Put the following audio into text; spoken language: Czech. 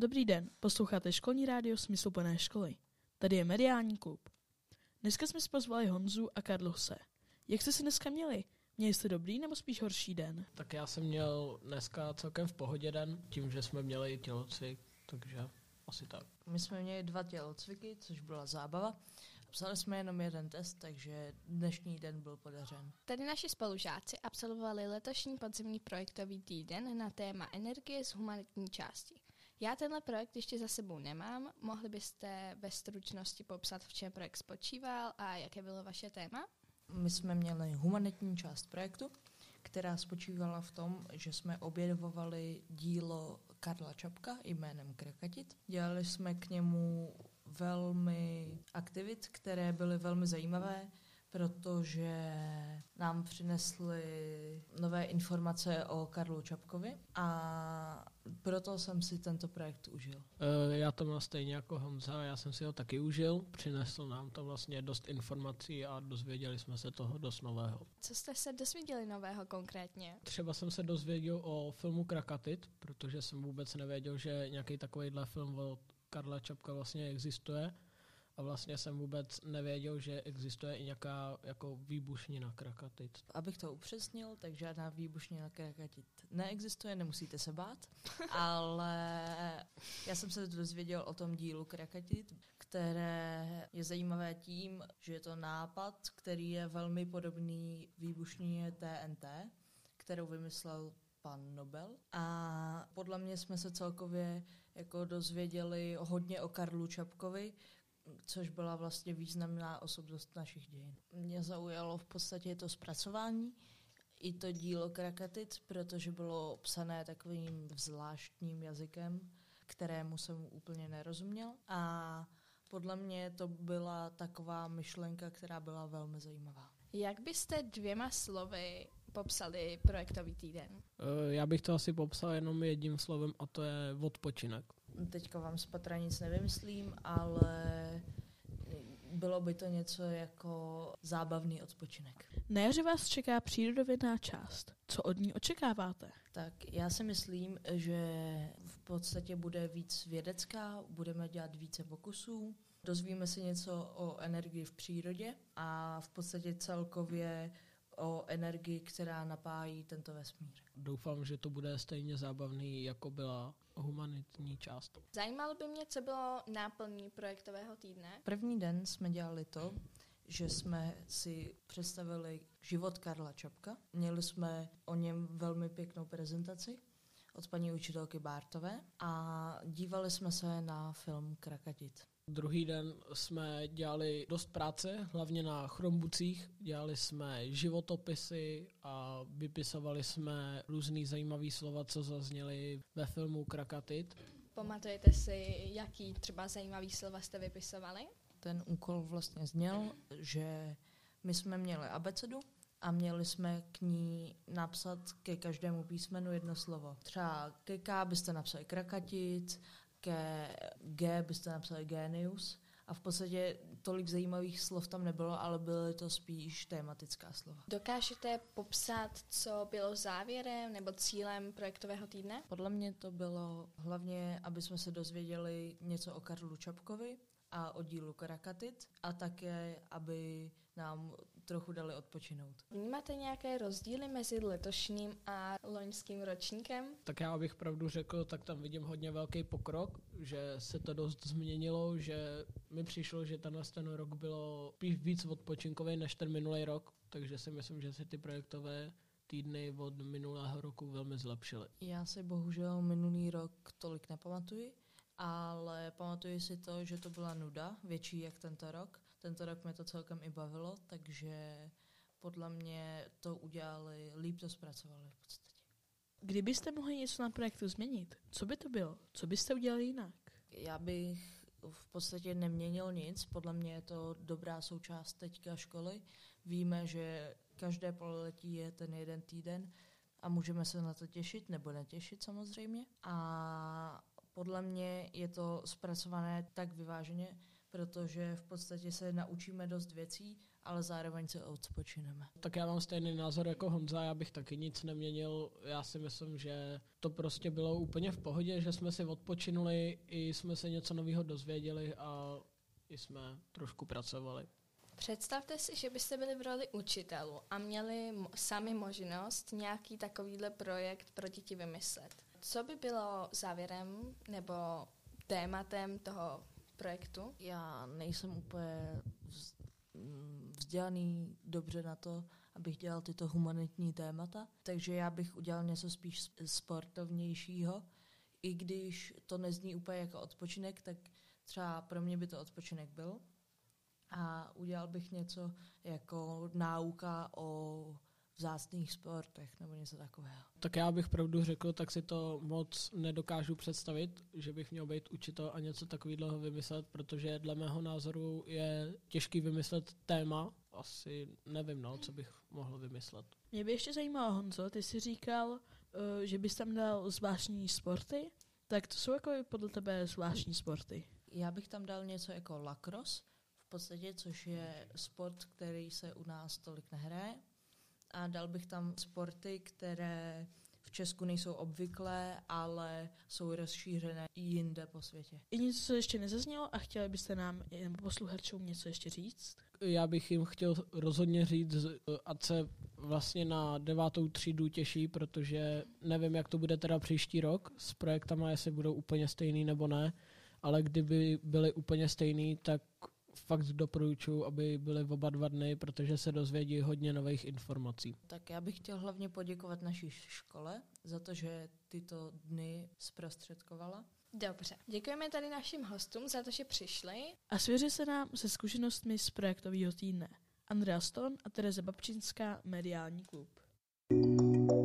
Dobrý den, posloucháte školní rádio Smysluplné školy. Tady je mediální klub. Dneska jsme si pozvali Honzu a Karlose. Jak jste si dneska měli? Měli jste dobrý nebo spíš horší den? Tak já jsem měl dneska celkem v pohodě den, tím, že jsme měli tělocvik, takže asi tak. My jsme měli dva tělocviky, což byla zábava. Psali jsme jenom jeden test, takže dnešní den byl podařen. Tady naši spolužáci absolvovali letošní podzimní projektový týden na téma energie z humanitní části. Já tenhle projekt ještě za sebou nemám. Mohli byste ve stručnosti popsat, v čem projekt spočíval a jaké bylo vaše téma? My jsme měli humanitní část projektu, která spočívala v tom, že jsme objevovali dílo Karla Čapka jménem Krakatit. Dělali jsme k němu velmi aktivit, které byly velmi zajímavé, protože nám přinesly nové informace o Karlu Čapkovi a proto jsem si tento projekt užil. E, já to mám stejně jako Honza, já jsem si ho taky užil, přinesl nám to vlastně dost informací a dozvěděli jsme se toho dost nového. Co jste se dozvěděli nového konkrétně? Třeba jsem se dozvěděl o filmu Krakatit, protože jsem vůbec nevěděl, že nějaký takovýhle film od Karla Čapka vlastně existuje a vlastně jsem vůbec nevěděl, že existuje i nějaká jako výbušnina krakatit. Abych to upřesnil, tak žádná výbušnina krakatit neexistuje, nemusíte se bát, ale já jsem se dozvěděl o tom dílu krakatit, které je zajímavé tím, že je to nápad, který je velmi podobný výbušnině TNT, kterou vymyslel pan Nobel. A podle mě jsme se celkově jako dozvěděli hodně o Karlu Čapkovi, což byla vlastně významná osobnost našich dějin. Mě zaujalo v podstatě to zpracování, i to dílo Krakatic, protože bylo psané takovým zvláštním jazykem, kterému jsem úplně nerozuměl. A podle mě to byla taková myšlenka, která byla velmi zajímavá. Jak byste dvěma slovy popsali projektový týden? E, já bych to asi popsal jenom jedním slovem a to je odpočinek. Teďka vám z patra nic nevymyslím, ale bylo by to něco jako zábavný odpočinek. Na jaře vás čeká přírodovědná část. Co od ní očekáváte? Tak já si myslím, že v podstatě bude víc vědecká, budeme dělat více pokusů, dozvíme se něco o energii v přírodě a v podstatě celkově o energii, která napájí tento vesmír. Doufám, že to bude stejně zábavný, jako byla humanitní část. Zajímalo by mě, co bylo náplní projektového týdne. První den jsme dělali to, že jsme si představili život Karla Čapka. Měli jsme o něm velmi pěknou prezentaci od paní učitelky Bártové a dívali jsme se na film Krakatit. Druhý den jsme dělali dost práce, hlavně na chrombucích. Dělali jsme životopisy a vypisovali jsme různý zajímavý slova, co zazněly ve filmu Krakatit. Pamatujete si, jaký třeba zajímavý slova jste vypisovali? Ten úkol vlastně zněl, že my jsme měli abecedu a měli jsme k ní napsat ke každému písmenu jedno slovo. Třeba ke K byste napsali krakatic, ke G byste napsali genius a v podstatě tolik zajímavých slov tam nebylo, ale byly to spíš tématická slova. Dokážete popsat, co bylo závěrem nebo cílem projektového týdne? Podle mě to bylo hlavně, aby jsme se dozvěděli něco o Karlu Čapkovi, a o dílu Karakatit a také, aby nám trochu dali odpočinout. Vnímáte nějaké rozdíly mezi letošním a loňským ročníkem? Tak já bych pravdu řekl, tak tam vidím hodně velký pokrok, že se to dost změnilo, že mi přišlo, že tenhle ten rok bylo spíš víc odpočinkový než ten minulý rok, takže si myslím, že se ty projektové týdny od minulého roku velmi zlepšily. Já si bohužel minulý rok tolik nepamatuji, ale pamatuju si to, že to byla nuda, větší jak tento rok. Tento rok mě to celkem i bavilo, takže podle mě to udělali, líp to zpracovali v podstatě. Kdybyste mohli něco na projektu změnit, co by to bylo? Co byste udělali jinak? Já bych v podstatě neměnil nic. Podle mě je to dobrá součást teďka školy. Víme, že každé pololetí je ten jeden týden a můžeme se na to těšit nebo netěšit samozřejmě. A podle mě je to zpracované tak vyváženě, protože v podstatě se naučíme dost věcí, ale zároveň se odpočineme. Tak já mám stejný názor jako Honza, já bych taky nic neměnil. Já si myslím, že to prostě bylo úplně v pohodě, že jsme si odpočinuli, i jsme se něco nového dozvěděli a i jsme trošku pracovali. Představte si, že byste byli v roli učitelů a měli sami možnost nějaký takovýhle projekt pro děti vymyslet. Co by bylo závěrem nebo tématem toho projektu? Já nejsem úplně vzdělaný dobře na to, abych dělal tyto humanitní témata, takže já bych udělal něco spíš sportovnějšího. I když to nezní úplně jako odpočinek, tak třeba pro mě by to odpočinek byl. A udělal bych něco jako náuka o vzácných sportech nebo něco takového. Tak já bych pravdu řekl, tak si to moc nedokážu představit, že bych měl být učitel a něco takového vymyslet, protože dle mého názoru je těžký vymyslet téma. Asi nevím, no, co bych mohl vymyslet. Mě by ještě zajímalo, Honzo, ty jsi říkal, eh, že bys tam dal zvláštní sporty. Tak to jsou jako podle tebe zvláštní sporty? Já bych tam dal něco jako lacrosse, v podstatě, což je sport, který se u nás tolik nehraje a dal bych tam sporty, které v Česku nejsou obvyklé, ale jsou rozšířené i jinde po světě. I něco, co ještě nezaznělo a chtěli byste nám nebo posluchačům něco ještě říct? Já bych jim chtěl rozhodně říct, ať se vlastně na devátou třídu těší, protože nevím, jak to bude teda příští rok s projektama, jestli budou úplně stejný nebo ne, ale kdyby byly úplně stejný, tak fakt doporučuji, aby byly oba dva dny, protože se dozvědí hodně nových informací. Tak já bych chtěl hlavně poděkovat naší škole za to, že tyto dny zprostředkovala. Dobře, děkujeme tady našim hostům za to, že přišli. A svěří se nám se zkušenostmi z projektového týdne. Andrea Ston a Tereza Babčinská, Mediální klub. thank you